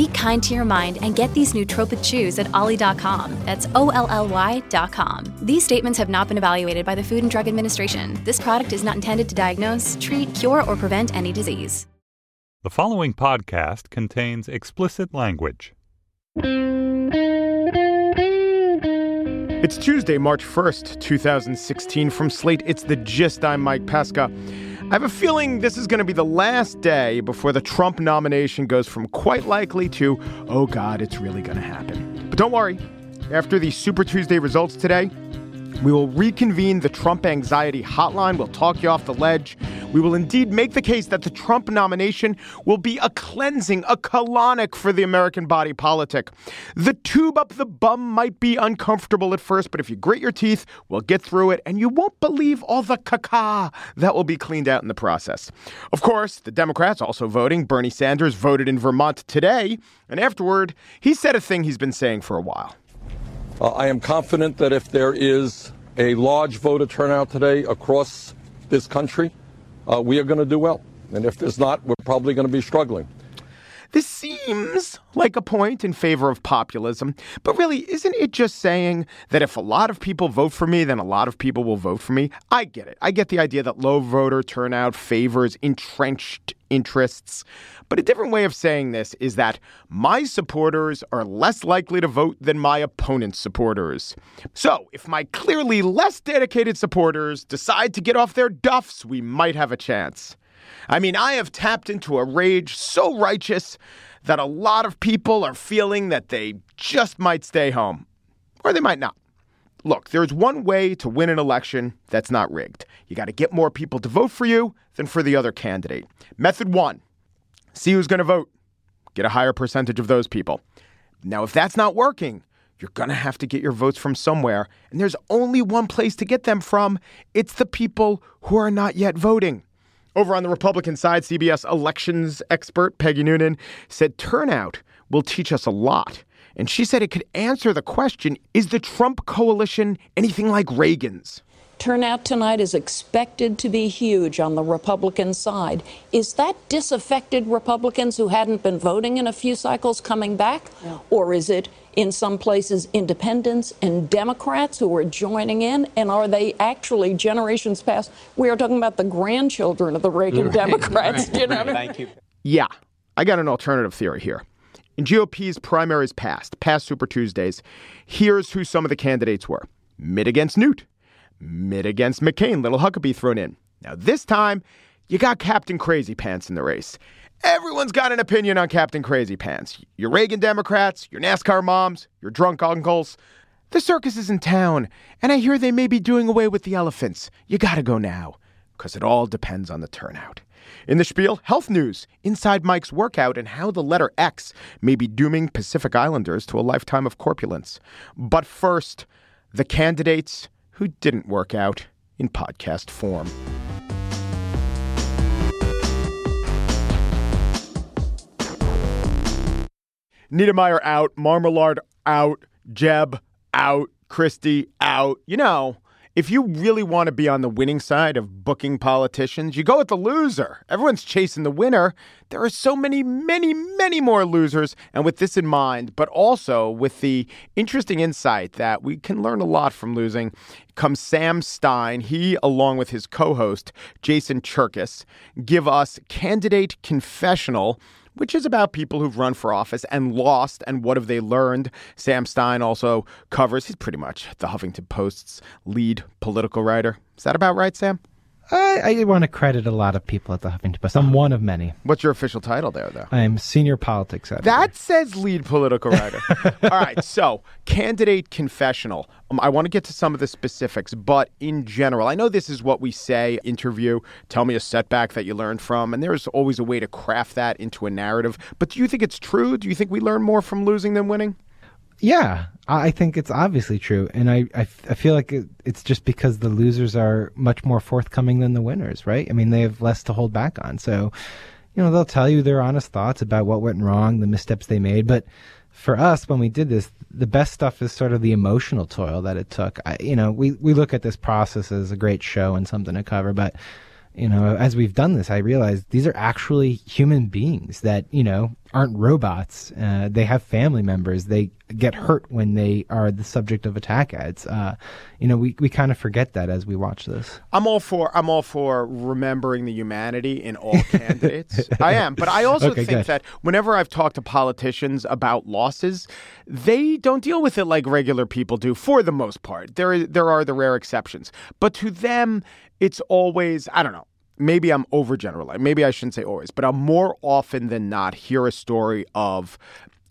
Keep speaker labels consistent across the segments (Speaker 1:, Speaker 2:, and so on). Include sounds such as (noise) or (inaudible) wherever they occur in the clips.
Speaker 1: Be kind to your mind and get these nootropic chews at ollie.com. That's O L L Y.com. These statements have not been evaluated by the Food and Drug Administration. This product is not intended to diagnose, treat, cure, or prevent any disease.
Speaker 2: The following podcast contains explicit language.
Speaker 3: It's Tuesday, March 1st, 2016. From Slate, it's The Gist. I'm Mike Pesca. I have a feeling this is going to be the last day before the Trump nomination goes from quite likely to, oh God, it's really going to happen. But don't worry. After the Super Tuesday results today, we will reconvene the Trump anxiety hotline. We'll talk you off the ledge. We will indeed make the case that the Trump nomination will be a cleansing, a colonic for the American body politic. The tube up the bum might be uncomfortable at first, but if you grit your teeth, we'll get through it, and you won't believe all the caca that will be cleaned out in the process. Of course, the Democrats also voting. Bernie Sanders voted in Vermont today, and afterward, he said a thing he's been saying for a while.
Speaker 4: Uh, I am confident that if there is a large voter turnout today across this country, uh, we are going to do well. And if there's not, we're probably going to be struggling.
Speaker 3: This seems like a point in favor of populism, but really, isn't it just saying that if a lot of people vote for me, then a lot of people will vote for me? I get it. I get the idea that low voter turnout favors entrenched interests. But a different way of saying this is that my supporters are less likely to vote than my opponent's supporters. So if my clearly less dedicated supporters decide to get off their duffs, we might have a chance. I mean, I have tapped into a rage so righteous that a lot of people are feeling that they just might stay home, or they might not. Look, there's one way to win an election that's not rigged. You got to get more people to vote for you than for the other candidate. Method one see who's going to vote, get a higher percentage of those people. Now, if that's not working, you're going to have to get your votes from somewhere. And there's only one place to get them from it's the people who are not yet voting. Over on the Republican side, CBS elections expert Peggy Noonan said turnout will teach us a lot. And she said it could answer the question is the Trump coalition anything like Reagan's?
Speaker 5: Turnout tonight is expected to be huge on the Republican side. Is that disaffected Republicans who hadn't been voting in a few cycles coming back? No. Or is it in some places independents and Democrats who are joining in? And are they actually generations past? We are talking about the grandchildren of the Reagan right. Democrats.
Speaker 3: Right. You know? Thank you. Yeah, I got an alternative theory here. In GOP's primaries past, past Super Tuesdays, here's who some of the candidates were Mitt against Newt, Mitt against McCain, little Huckabee thrown in. Now, this time, you got Captain Crazy Pants in the race. Everyone's got an opinion on Captain Crazy Pants. Your Reagan Democrats, your NASCAR moms, your drunk uncles. The circus is in town, and I hear they may be doing away with the elephants. You gotta go now, because it all depends on the turnout. In the spiel, health news, inside Mike's workout, and how the letter X may be dooming Pacific Islanders to a lifetime of corpulence. But first, the candidates who didn't work out in podcast form. Niedermeyer out, Marmalard out, Jeb out, Christie out. You know, if you really want to be on the winning side of booking politicians, you go with the loser. Everyone's chasing the winner. There are so many, many, many more losers. And with this in mind, but also with the interesting insight that we can learn a lot from losing, comes Sam Stein. He, along with his co host, Jason Cherkis, give us Candidate Confessional which is about people who've run for office and lost and what have they learned. Sam Stein also covers, he's pretty much the Huffington Post's lead political writer. Is that about right, Sam?
Speaker 6: I, I want to credit a lot of people at the Huffington Post. I'm one of many.
Speaker 3: What's your official title there, though?
Speaker 6: I am senior politics editor.
Speaker 3: That says lead political writer. (laughs) All right, so candidate confessional. Um, I want to get to some of the specifics, but in general, I know this is what we say interview, tell me a setback that you learned from, and there's always a way to craft that into a narrative. But do you think it's true? Do you think we learn more from losing than winning?
Speaker 6: Yeah, I think it's obviously true, and I I, I feel like it, it's just because the losers are much more forthcoming than the winners, right? I mean, they have less to hold back on, so you know they'll tell you their honest thoughts about what went wrong, the missteps they made, but for us when we did this the best stuff is sort of the emotional toil that it took I, you know we we look at this process as a great show and something to cover but you know, as we've done this, I realize these are actually human beings that, you know, aren't robots. Uh, they have family members. They get hurt when they are the subject of attack ads. Uh, you know, we, we kind of forget that as we watch this.
Speaker 3: I'm all for I'm all for remembering the humanity in all (laughs) candidates. I am, but I also
Speaker 6: Okay,
Speaker 3: think
Speaker 6: good.
Speaker 3: that whenever I've talked to politicians about losses, they don't deal with it like regular people do for the most part. There there are the rare exceptions, but to them it's always I don't know. Maybe I'm overgeneralizing. Maybe I shouldn't say always, but I'm more often than not hear a story of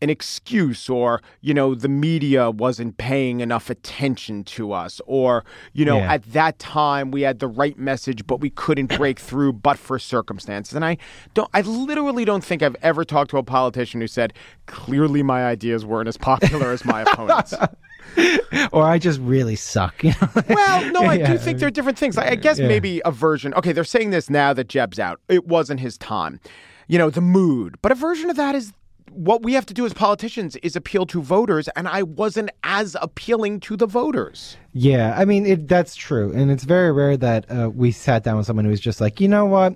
Speaker 3: an excuse or you know the media wasn't paying enough attention to us or you know
Speaker 6: Yeah.
Speaker 3: at that time we had the right message but we couldn't break (coughs) through but for circumstances and i don't i literally don't think i've ever talked to a politician who said clearly my ideas weren't as popular as my opponents (laughs) (laughs)
Speaker 6: Or I just really suck. You know?
Speaker 3: well no i (laughs)
Speaker 6: Yeah.
Speaker 3: do think there are different things i, I guess
Speaker 6: Yeah.
Speaker 3: maybe a version okay they're saying this now that jeb's out it wasn't his time you know the mood but a version of that is what we have to do as politicians is appeal to voters and i wasn't as appealing to the voters
Speaker 6: Yeah, I mean it, that's true, and it's very rare that uh, we sat down with someone who was just like, you know what,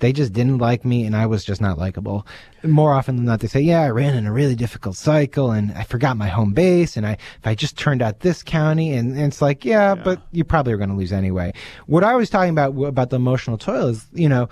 Speaker 6: they just didn't like me, and I was just not likable. More often than not, they say, yeah, I ran in a really difficult cycle, and I forgot my home base, and I if I just turned out this county, and, and it's like, yeah, but you probably are going to lose anyway. What I was talking about about the emotional toil is, you know,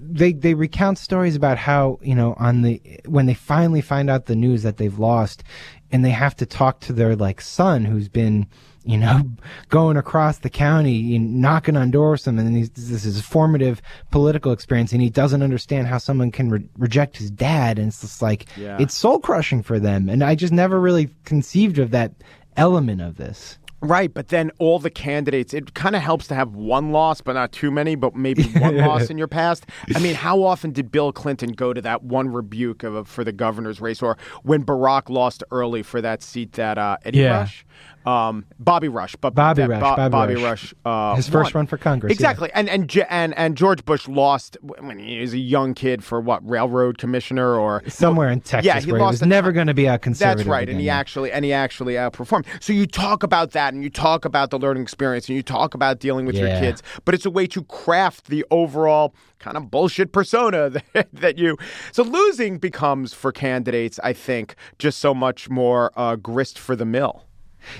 Speaker 6: they they recount stories about how you know on the when they finally find out the news that they've lost and they have to talk to their like son who's been you know (laughs) going across the county knocking on doors and he's, this is a formative political experience and he doesn't understand how someone can re- reject his dad and it's just like
Speaker 3: Yeah.
Speaker 6: it's soul crushing for them and i just never really conceived of that element of this
Speaker 3: Right, but then all the candidates, it kind of helps to have one loss, but not too many, but maybe one (laughs) loss in your past. I mean, how often did Bill Clinton go to that one rebuke of, for the governor's race, or when Barack lost early for that seat that uh, Eddie
Speaker 6: Yeah.
Speaker 3: Rush, um, Bobby Rush, but
Speaker 6: Bobby
Speaker 3: that
Speaker 6: Rush, Bobby
Speaker 3: Rush,
Speaker 6: Rush.
Speaker 3: uh,
Speaker 6: His first
Speaker 3: won.
Speaker 6: run for Congress, yeah.
Speaker 3: exactly, and and J- and and George Bush lost when he was a young kid for what railroad commissioner or
Speaker 6: somewhere in texas
Speaker 3: yeah, he
Speaker 6: where he
Speaker 3: lost
Speaker 6: was never going to be a conservative
Speaker 3: that's right, and he
Speaker 6: yeah.
Speaker 3: actually and he actually outperformed. So you talk about that, and you talk about the learning experience, and you talk about dealing with your kids, but it's a way to craft the overall kind of bullshit persona (laughs) that, that you. So losing becomes for candidates, I think, just so much more uh, grist for the mill.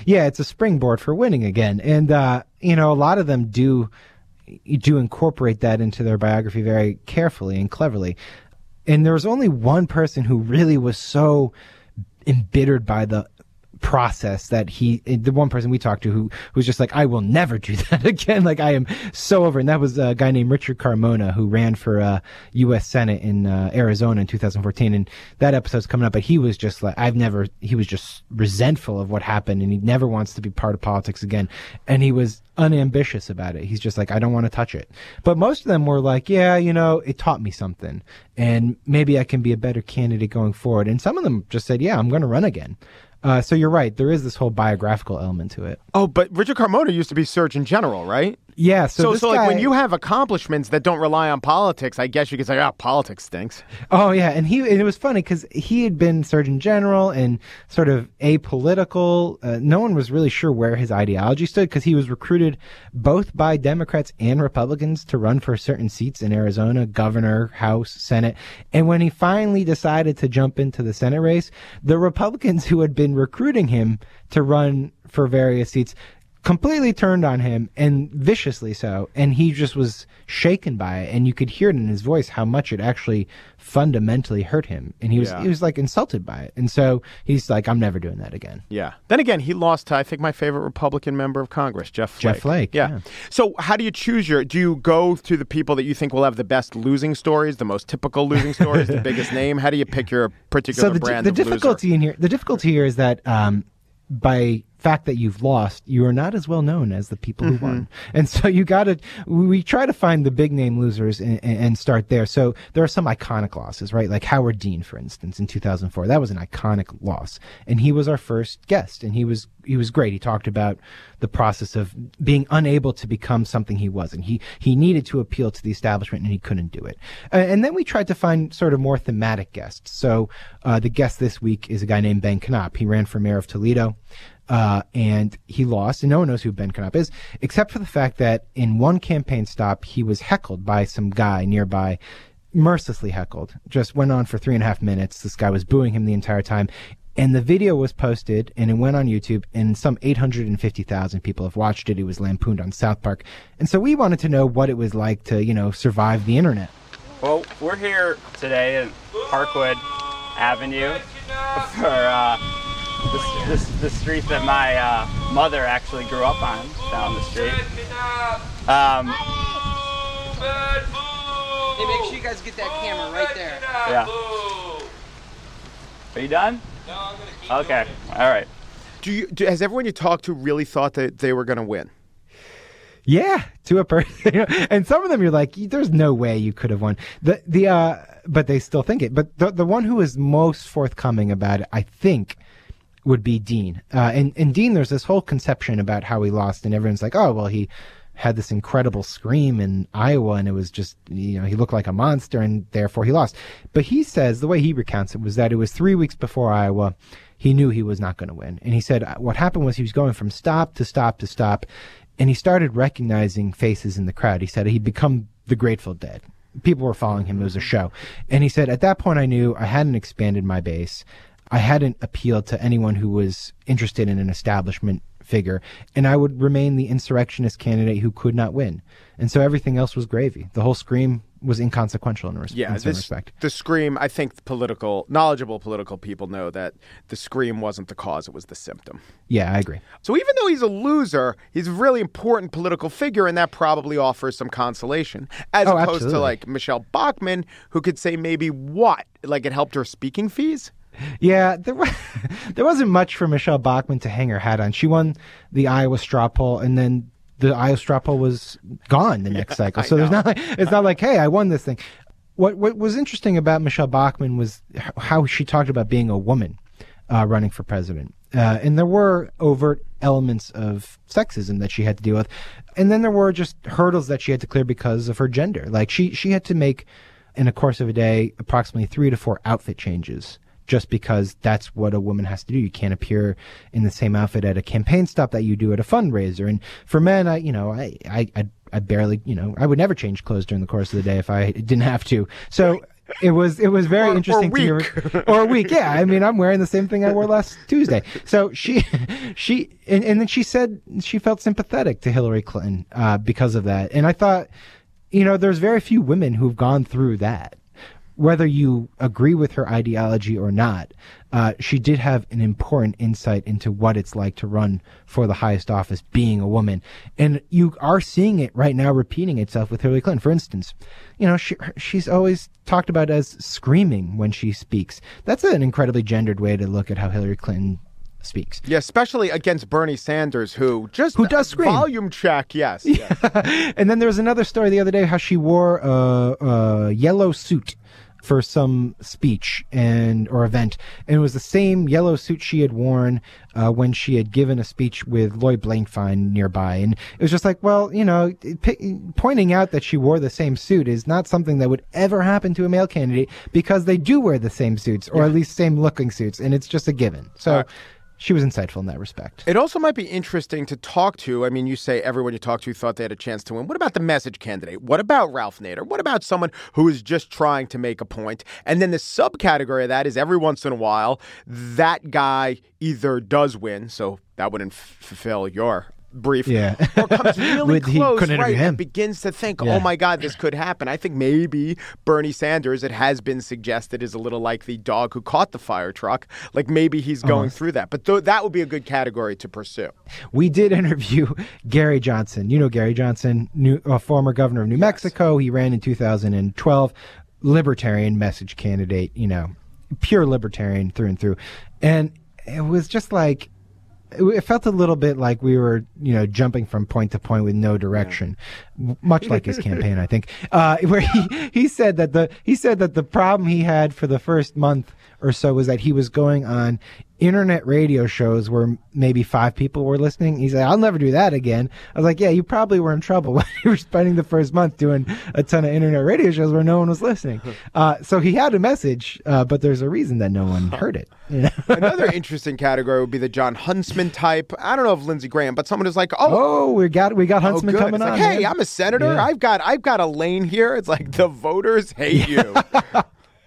Speaker 6: Yeah, it's a springboard for winning again, and uh, you know a lot of them do do incorporate that into their biography very carefully and cleverly. And there was only one person who really was so embittered by the process that he the one person we talked to who was just like I will never do (laughs) that again. Like I am so over and that was a guy named Richard Carmona who ran for uh US Senate in uh, Arizona in 2014 and that episode's coming up but he was just like I've never he was just resentful of what happened and he never wants to be part of politics again. And he was unambitious about it. He's just like I don't want to touch it. But most of them were like yeah you know it taught me something and maybe I can be a better candidate going forward. And some of them just said yeah I'm going to run again uh, so you're right. There is this whole biographical element to it.
Speaker 3: Oh, but Richard Carmona used to be Surgeon General, right?
Speaker 6: Yeah. So,
Speaker 3: So, so, like when you have accomplishments that don't rely on politics, I guess you could say, "Ah, politics stinks."
Speaker 6: Oh yeah, and he and it was funny because he had been Surgeon General and sort of apolitical. Uh, no one was really sure where his ideology stood because he was recruited both by Democrats and Republicans to run for certain seats in Arizona, governor, House, Senate. And when he finally decided to jump into the Senate race, the Republicans who had been recruiting him to run for various seats completely turned on him and viciously so and he just was shaken by it and you could hear it in his voice how much it actually fundamentally hurt him and he was
Speaker 3: Yeah.
Speaker 6: he was like insulted by it and so he's like i'm never doing that again
Speaker 3: Yeah. Then again, he lost to I think my favorite Republican member of Congress, Jeff Flake.
Speaker 6: Jeff Flake, yeah.
Speaker 3: So how do you choose your? Do you go to the people that you think will have the best losing stories, the most typical losing stories, the biggest (laughs) name? How do you pick your particular
Speaker 6: so the,
Speaker 3: brand
Speaker 6: the
Speaker 3: of loser?
Speaker 6: difficulty in here the difficulty here is that um, by fact that you've lost you are not as well known as the people who won. And so you gotta we try to find the big name losers and, and start there. So there are some iconic losses right? Like howard dean for instance in 2004 that was an iconic loss. And he was our first guest and he was he was great. He talked about the process of being unable to become something he wasn't. He he needed to appeal to the establishment and he couldn't do it. Uh, and then we tried to find sort of more thematic guests. So uh, the guest this week is a guy named ben konop he ran for mayor of toledo uh, and he lost, and no one knows who Ben Konop is, except for the fact that in one campaign stop, he was heckled by some guy nearby, mercilessly heckled. Just went on for three and a half minutes. This guy was booing him the entire time. And the video was posted and it went on YouTube, and some 850,000 people have watched it. It was lampooned on South Park. And so we wanted to know what it was like to, you know, survive the internet.
Speaker 7: Well, we're here today at Parkwood Avenue (laughs) for uh, the, the, the street that my uh, mother actually grew up on, down the street. Um,
Speaker 8: Hey, make sure you guys get that camera right there.
Speaker 7: yeah. Are you done? No, I'm gonna keep Okay. All right.
Speaker 3: Do you? Do, has everyone you talked to really thought that they were going to win?
Speaker 6: Yeah, to a person. (laughs) and some of them you're like, there's no way you could have won. The the uh but they still think it. But the the one who is most forthcoming about it, I think, would be Dean. Uh and, and Dean there's this whole conception about how he lost and everyone's like, Oh well he had this incredible scream in Iowa and it was just you know, he looked like a monster and therefore he lost. But he says the way he recounts it was that it was three weeks before Iowa he knew he was not going to win. And he said uh, what happened was he was going from stop to stop to stop and he started recognizing faces in the crowd. He said he'd become the Grateful Dead. People were following him. It was a show. And he said, at that point, I knew I hadn't expanded my base. I hadn't appealed to anyone who was interested in an establishment figure, and I would remain the insurrectionist candidate who could not win. And so everything else was gravy. The whole scream was inconsequential in, res-
Speaker 3: Yeah,
Speaker 6: in some
Speaker 3: this,
Speaker 6: respect.
Speaker 3: the scream. I think political, knowledgeable political people know that the scream wasn't the cause; it was the symptom.
Speaker 6: Yeah, I agree.
Speaker 3: So even though he's a loser, he's a really important political figure, and that probably offers some consolation, as
Speaker 6: Oh,
Speaker 3: opposed to like Michele Bachmann, who could say maybe what, like it helped her speaking fees.
Speaker 6: Yeah, there was, (laughs) there wasn't much for Michele Bachmann to hang her hat on. She won the Iowa straw poll, and then the Iowa straw poll was gone the next (laughs) cycle. So there's not like, it's not like, hey, I won this thing. What what was interesting about Michele Bachmann was how she talked about being a woman uh, running for president, uh, and there were overt elements of sexism that she had to deal with, and then there were just hurdles that she had to clear because of her gender. Like she she had to make in the course of a day approximately three to four outfit changes just because that's what a woman has to do. You can't appear in the same outfit at a campaign stop that you do at a fundraiser. And for men, I, you know, I, I, I, I barely, you know, I would never change clothes during the course of the day if I didn't have to. So it was, it was very
Speaker 3: Or- or
Speaker 6: interesting to hear,
Speaker 3: week. (laughs)
Speaker 6: or a week. Yeah. I mean, I'm wearing the same thing I wore last Tuesday. So she, (laughs) she, and, and then she said she felt sympathetic to Hillary Clinton, uh, because of that. And I thought, you know, there's very few women who've gone through that whether you agree with her ideology or not, uh, she did have an important insight into what it's like to run for the highest office being a woman. And you are seeing it right now repeating itself with Hillary Clinton. For instance, you know, she, she's always talked about as screaming when she speaks. That's an incredibly gendered way to look at how Hillary Clinton speaks.
Speaker 3: Yeah, especially against Bernie Sanders, who just
Speaker 6: Who does scream.
Speaker 3: volume check. Yes, yes. (laughs)
Speaker 6: and then there was another story the other day how she wore a, a yellow suit for some speech and or event, and it was the same yellow suit she had worn uh, when she had given a speech with Lloyd Blankfein nearby, and it was just like, well, you know, p- pointing out that she wore the same suit is not something that would ever happen to a male candidate because they do wear the same suits or at least same looking suits, and it's just a given. So.
Speaker 3: Uh,
Speaker 6: she was insightful in that respect.
Speaker 3: It also might be interesting to talk to. I mean, you say everyone you talk to thought they had a chance to win. What about the message candidate? What about Ralph Nader? What about someone who is just trying to make a point? And then the subcategory of that is every once in a while, that guy either does win, so that wouldn't f- fulfill your brief,
Speaker 6: Yeah. (laughs)
Speaker 3: or comes really
Speaker 6: he
Speaker 3: close,
Speaker 6: couldn't interview
Speaker 3: right,
Speaker 6: him.
Speaker 3: and begins to think,
Speaker 6: Yeah.
Speaker 3: oh my God, this could happen. I think maybe Bernie Sanders, it has been suggested, is a little like the dog who caught the fire truck. Like maybe he's going
Speaker 6: Almost.
Speaker 3: through that. But th- that would be a good category to pursue.
Speaker 6: We did interview (laughs) Gary Johnson. You know Gary Johnson, new, uh, former governor of New Mexico. He ran in 2012, libertarian message candidate, you know, pure libertarian through and through. And it was just like, it, felt a little bit like we were, you know, jumping from point to point with no direction, much like his campaign, I think. Uh, (laughs) where he he said that the he said that the problem he had for the first month or so was that he was going on internet radio shows where maybe five people were listening. He said, "I'll never do that again." I was like, "Yeah, you probably were in trouble (laughs) when you were spending the first month doing a ton of internet radio shows where no one was listening." (laughs) Uh, so he had a message, uh, but there's a reason that no one heard it. You know?
Speaker 3: Another interesting category would be the Jon Huntsman type. I don't know if Lindsey Graham, but someone who's like, oh,
Speaker 6: oh, we got we got
Speaker 3: Oh,
Speaker 6: Huntsman
Speaker 3: good.
Speaker 6: coming
Speaker 3: It's like,
Speaker 6: on.
Speaker 3: hey,
Speaker 6: man.
Speaker 3: I'm a senator.
Speaker 6: Yeah.
Speaker 3: I've got I've got a lane here. It's like the voters hate you.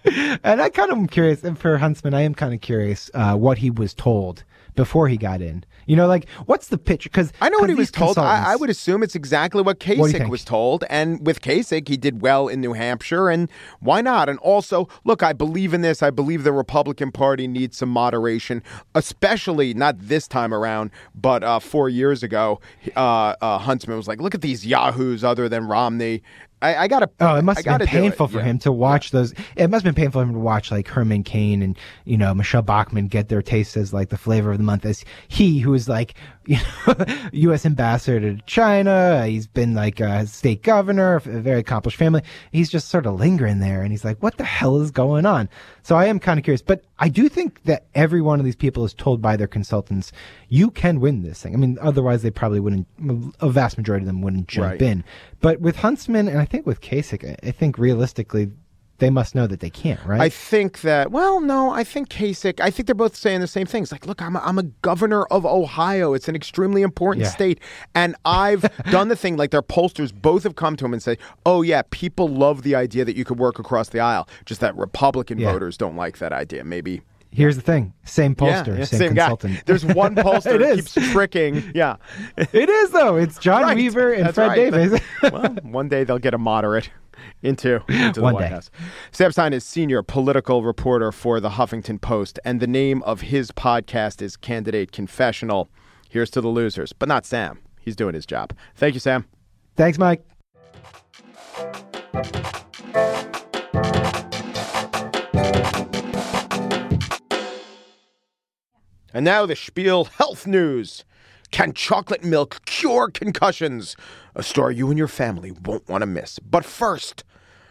Speaker 3: (laughs)
Speaker 6: and I kind of am curious and for Huntsman. I am kind of curious uh, what he was told before he got in. You know, like what's the pitch? Because
Speaker 3: I know what he was told. I, I would assume it's exactly what
Speaker 6: What
Speaker 3: Kasich
Speaker 6: think?
Speaker 3: was told. And with Kasich, he did well in New Hampshire. And why not? And also, look, I believe in this. I believe the Republican Party needs some moderation, especially not this time around, but uh, four years ago. Uh, uh, Huntsman was like, look at these yahoos other than Romney. I, I got to.
Speaker 6: Oh, it must have been painful for
Speaker 3: Yeah.
Speaker 6: him to watch those. It must have been painful for him to watch like Herman Cain and you know Michele Bachmann get their taste as like the flavor of the month. As he, who is like (laughs) you know U.S. ambassador to China, he's been like a state governor, a very accomplished family. He's just sort of lingering there, and he's like, "What the hell is going on?" So I am kind of curious, but I do think that every one of these people is told by their consultants, "You can win this thing." I mean, otherwise they probably wouldn't. A vast majority of them wouldn't jump
Speaker 3: Right.
Speaker 6: in. But with Huntsman and I think with Kasich, I- I think realistically, they must know that they can't, right?
Speaker 3: I think that, well, no, I think Kasich, I think they're both saying the same things. Like, look, I'm a, I'm a governor of Ohio. It's an extremely important
Speaker 6: Yeah.
Speaker 3: state. And I've (laughs) done the thing, like their pollsters both have come to him and say, oh, yeah, people love the idea that you could work across the aisle. Just that Republican
Speaker 6: Yeah.
Speaker 3: voters don't like that idea. Maybe.
Speaker 6: Here's the thing: same
Speaker 3: Yeah,
Speaker 6: pollster,
Speaker 3: yeah,
Speaker 6: same,
Speaker 3: guy.
Speaker 6: consultant. (laughs)
Speaker 3: There's one (laughs) pollster that keeps tricking. Yeah.
Speaker 6: it is though. It's John
Speaker 3: Right.
Speaker 6: Weaver and
Speaker 3: That's
Speaker 6: Fred
Speaker 3: right.
Speaker 6: Davis.
Speaker 3: well, one day they'll get a moderate (laughs) into, into the White
Speaker 6: day.
Speaker 3: House. Sam Stein is senior political reporter for the Huffington Post, and the name of his podcast is Candidate Confessional. Here's to the losers, but not Sam. He's doing his job. Thank you, Sam.
Speaker 6: Thanks, Mike.
Speaker 3: And now the Spiel health news. Can chocolate milk cure concussions? A story you and your family won't want to miss. But first,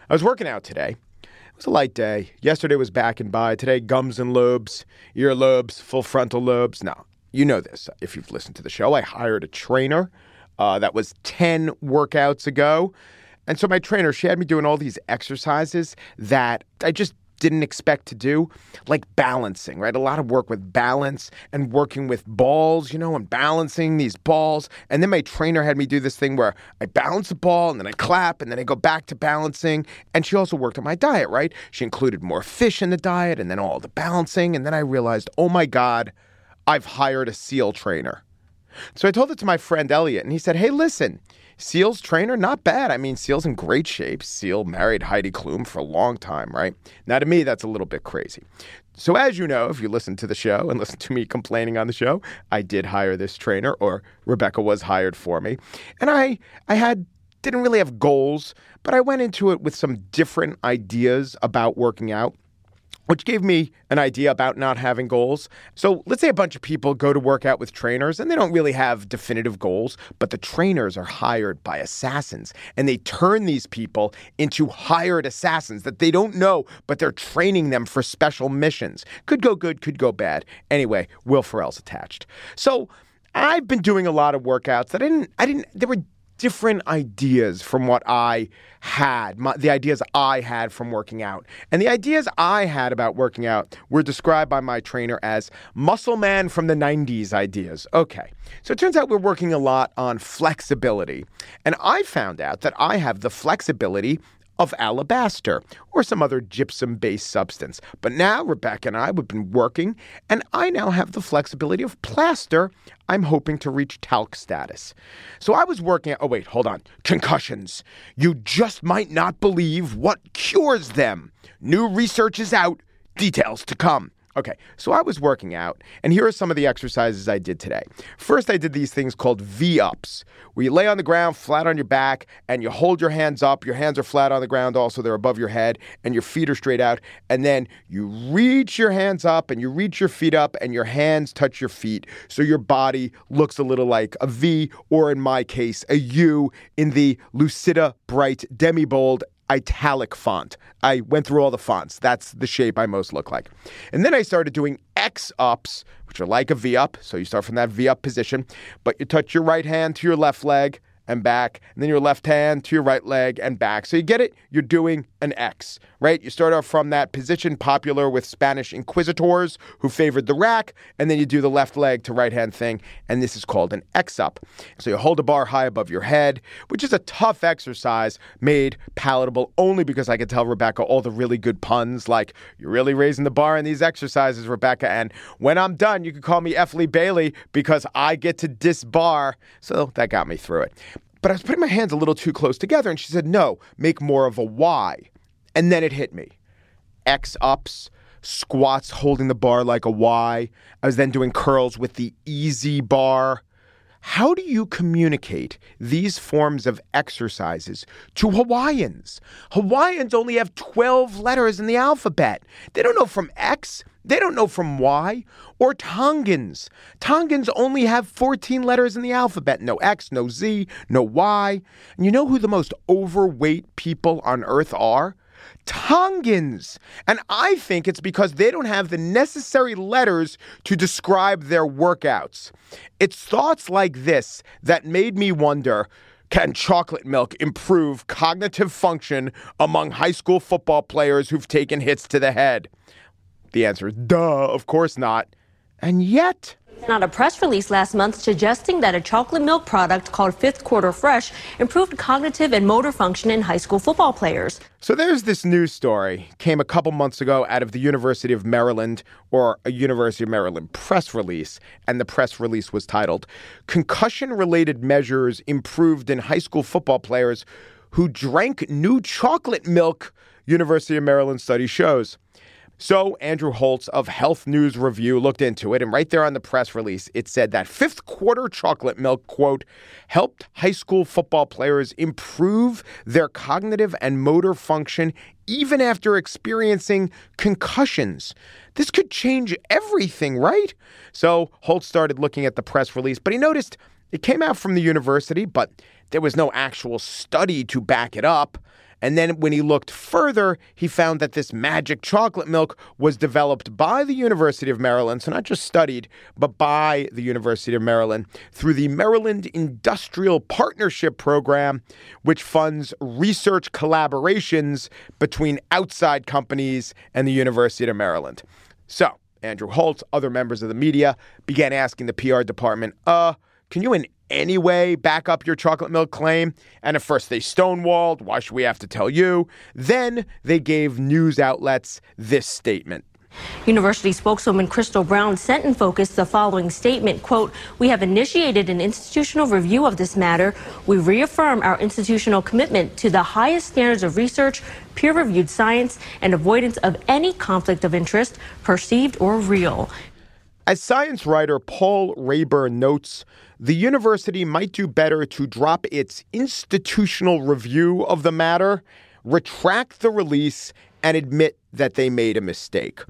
Speaker 3: I was working out today. It was a light day. Yesterday was back and by. Today, gums and lobes, ear lobes, full frontal lobes. Now, you know this if you've listened to the show. I hired a trainer. Uh, that was 10 workouts ago. And so my trainer, she had me doing all these exercises that I just didn't expect to do, like balancing, right? A lot of work with balance and working with balls, you know, and balancing these balls. And then my trainer had me do this thing where I balance the ball and then I clap and then I go back to balancing. And she also worked on my diet, right? She included more fish in the diet and then all the balancing. And then I realized, oh my God, I've hired a SEAL trainer. So I told it to my friend Elliot, and he said, Hey, listen, Seal's trainer, not bad. I mean, Seal's in great shape. Seal married Heidi Klum for a long time, right? Now, to me, that's a little bit crazy. So, as you know, if you listen to the show and (laughs) listen to me complaining on the show, I did hire this trainer, or Rebecca was hired for me. And I, I had didn't really have goals, but I went into it with some different ideas about working out which gave me an idea about not having goals. So let's say a bunch of people go to work out with trainers and they don't really have definitive goals, but the trainers are hired by assassins and they turn these people into hired assassins that they don't know, but they're training them for special missions. Could go good, could go bad. Anyway, Will Ferrell's attached. So I've been doing a lot of workouts that I didn't, I didn't, there were different ideas from what I had, my, the ideas I had from working out. And the ideas I had about working out were described by my trainer as muscle man from the 90s ideas. Okay. So it turns out we're working a lot on flexibility. And I found out that I have the flexibility of alabaster or some other gypsum based substance. But now Rebecca and I have been working, and I now have the flexibility of plaster. I'm hoping to reach talc status. So I was working at, oh, wait, hold on. Concussions. You just might not believe what cures them. New research is out, details to come. Okay, so I was working out, and here are some of the exercises I did today. First, I did these things called V ups, where you lay on the ground flat on your back and you hold your hands up. Your hands are flat on the ground, also, they're above your head, and your feet are straight out. And then you reach your hands up and you reach your feet up, and your hands touch your feet. So your body looks a little like a V, or in my case, a U in the Lucida Bright Demi Bold italic font. I went through all the fonts. That's the shape I most look like. And then I started doing X ups, which are like a V up. So you start from that V up position, but you touch your right hand to your left leg and back, and then your left hand to your right leg and back. So you get it? You're doing an X, right? You start off from that position popular with Spanish inquisitors who favored the rack, and then you do the left leg to right hand thing, and this is called an X up. So you hold a bar high above your head, which is a tough exercise made palatable only because I could tell Rebecca all the really good puns, like, you're really raising the bar in these exercises, Rebecca, and when I'm done, you can call me F. Lee Bailey because I get to disbar. So that got me through it. But I was putting my hands a little too close together, and she said, no, make more of a Y. And then it hit me X ups, squats holding the bar like a Y. I was then doing curls with the EZ bar. How do you communicate these forms of exercises to Hawaiians? Hawaiians only have 12 letters in the alphabet. They don't know from X, they don't know from Y, or Tongans. Tongans only have 14 letters in the alphabet no X, no Z, no Y. And you know who the most overweight people on earth are? Tongans. And I think it's because they don't have the necessary letters to describe their workouts. It's thoughts like this that made me wonder can chocolate milk improve cognitive function among high school football players who've taken hits to the head? The answer is duh, of course not. And yet,
Speaker 9: out a press release last month suggesting that a chocolate milk product called Fifth Quarter Fresh improved cognitive and motor function in high school football players.
Speaker 3: So there's this news story came a couple months ago out of the University of Maryland or a University of Maryland press release and the press release was titled Concussion related measures improved in high school football players who drank new chocolate milk University of Maryland study shows. So, Andrew Holtz of Health News Review looked into it, and right there on the press release, it said that fifth quarter chocolate milk, quote, helped high school football players improve their cognitive and motor function even after experiencing concussions. This could change everything, right? So, Holtz started looking at the press release, but he noticed it came out from the university, but there was no actual study to back it up. And then when he looked further, he found that this magic chocolate milk was developed by the University of Maryland. So not just studied, but by the University of Maryland through the Maryland Industrial Partnership Program, which funds research collaborations between outside companies and the University of Maryland. So Andrew Holtz, other members of the media began asking the PR department, uh, can you in any way back up your chocolate milk claim? And at first they stonewalled. Why should we have to tell you? Then they gave news outlets this statement.
Speaker 9: University spokeswoman Crystal Brown sent in focus the following statement, quote, we have initiated an institutional review of this matter. We reaffirm our institutional commitment to the highest standards of research, peer-reviewed science, and avoidance of any conflict of interest, perceived or real.
Speaker 3: As science writer Paul Raeburn notes, the university might do better to drop its institutional review of the matter, retract the release, and admit that they made a mistake.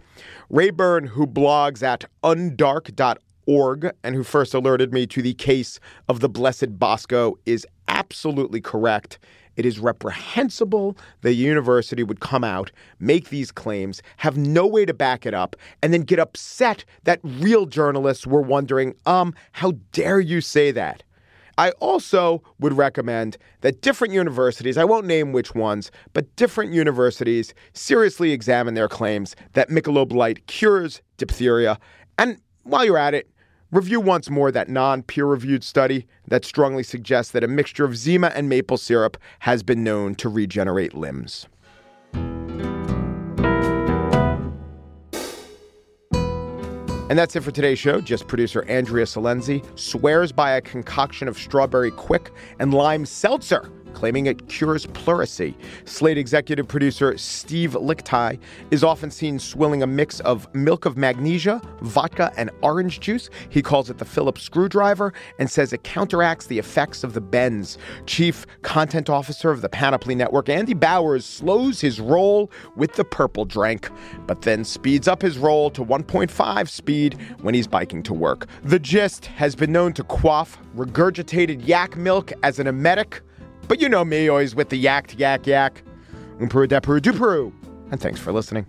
Speaker 3: Raeburn, who blogs at undark.org and who first alerted me to the case of the Blessed Bosco, is absolutely correct. It is reprehensible the university would come out, make these claims, have no way to back it up, and then get upset that real journalists were wondering, um, how dare you say that? I also would recommend that different universities, I won't name which ones, but different universities seriously examine their claims that Michelob Light cures diphtheria. And while you're at it, Review once more that non peer reviewed study that strongly suggests that a mixture of Zima and maple syrup has been known to regenerate limbs. And that's it for today's show. Gist producer Andrea Silenzi swears by a concoction of strawberry Quik and lime seltzer claiming it cures pleurisy. Slate executive producer Steve Lickteig is often seen swilling a mix of milk of magnesia, vodka, and orange juice. He calls it the Phillips screwdriver and says it counteracts the effects of the bends. Chief content officer of the Panoply Network, Andy Bowers, slows his roll with the purple drink, but then speeds up his roll to 1.5 speed when he's biking to work. The gist has been known to quaff regurgitated yak milk as an emetic. But you know me, always with the yak, yak, yak. Um Peru, da Peru, du Peru. And thanks for listening.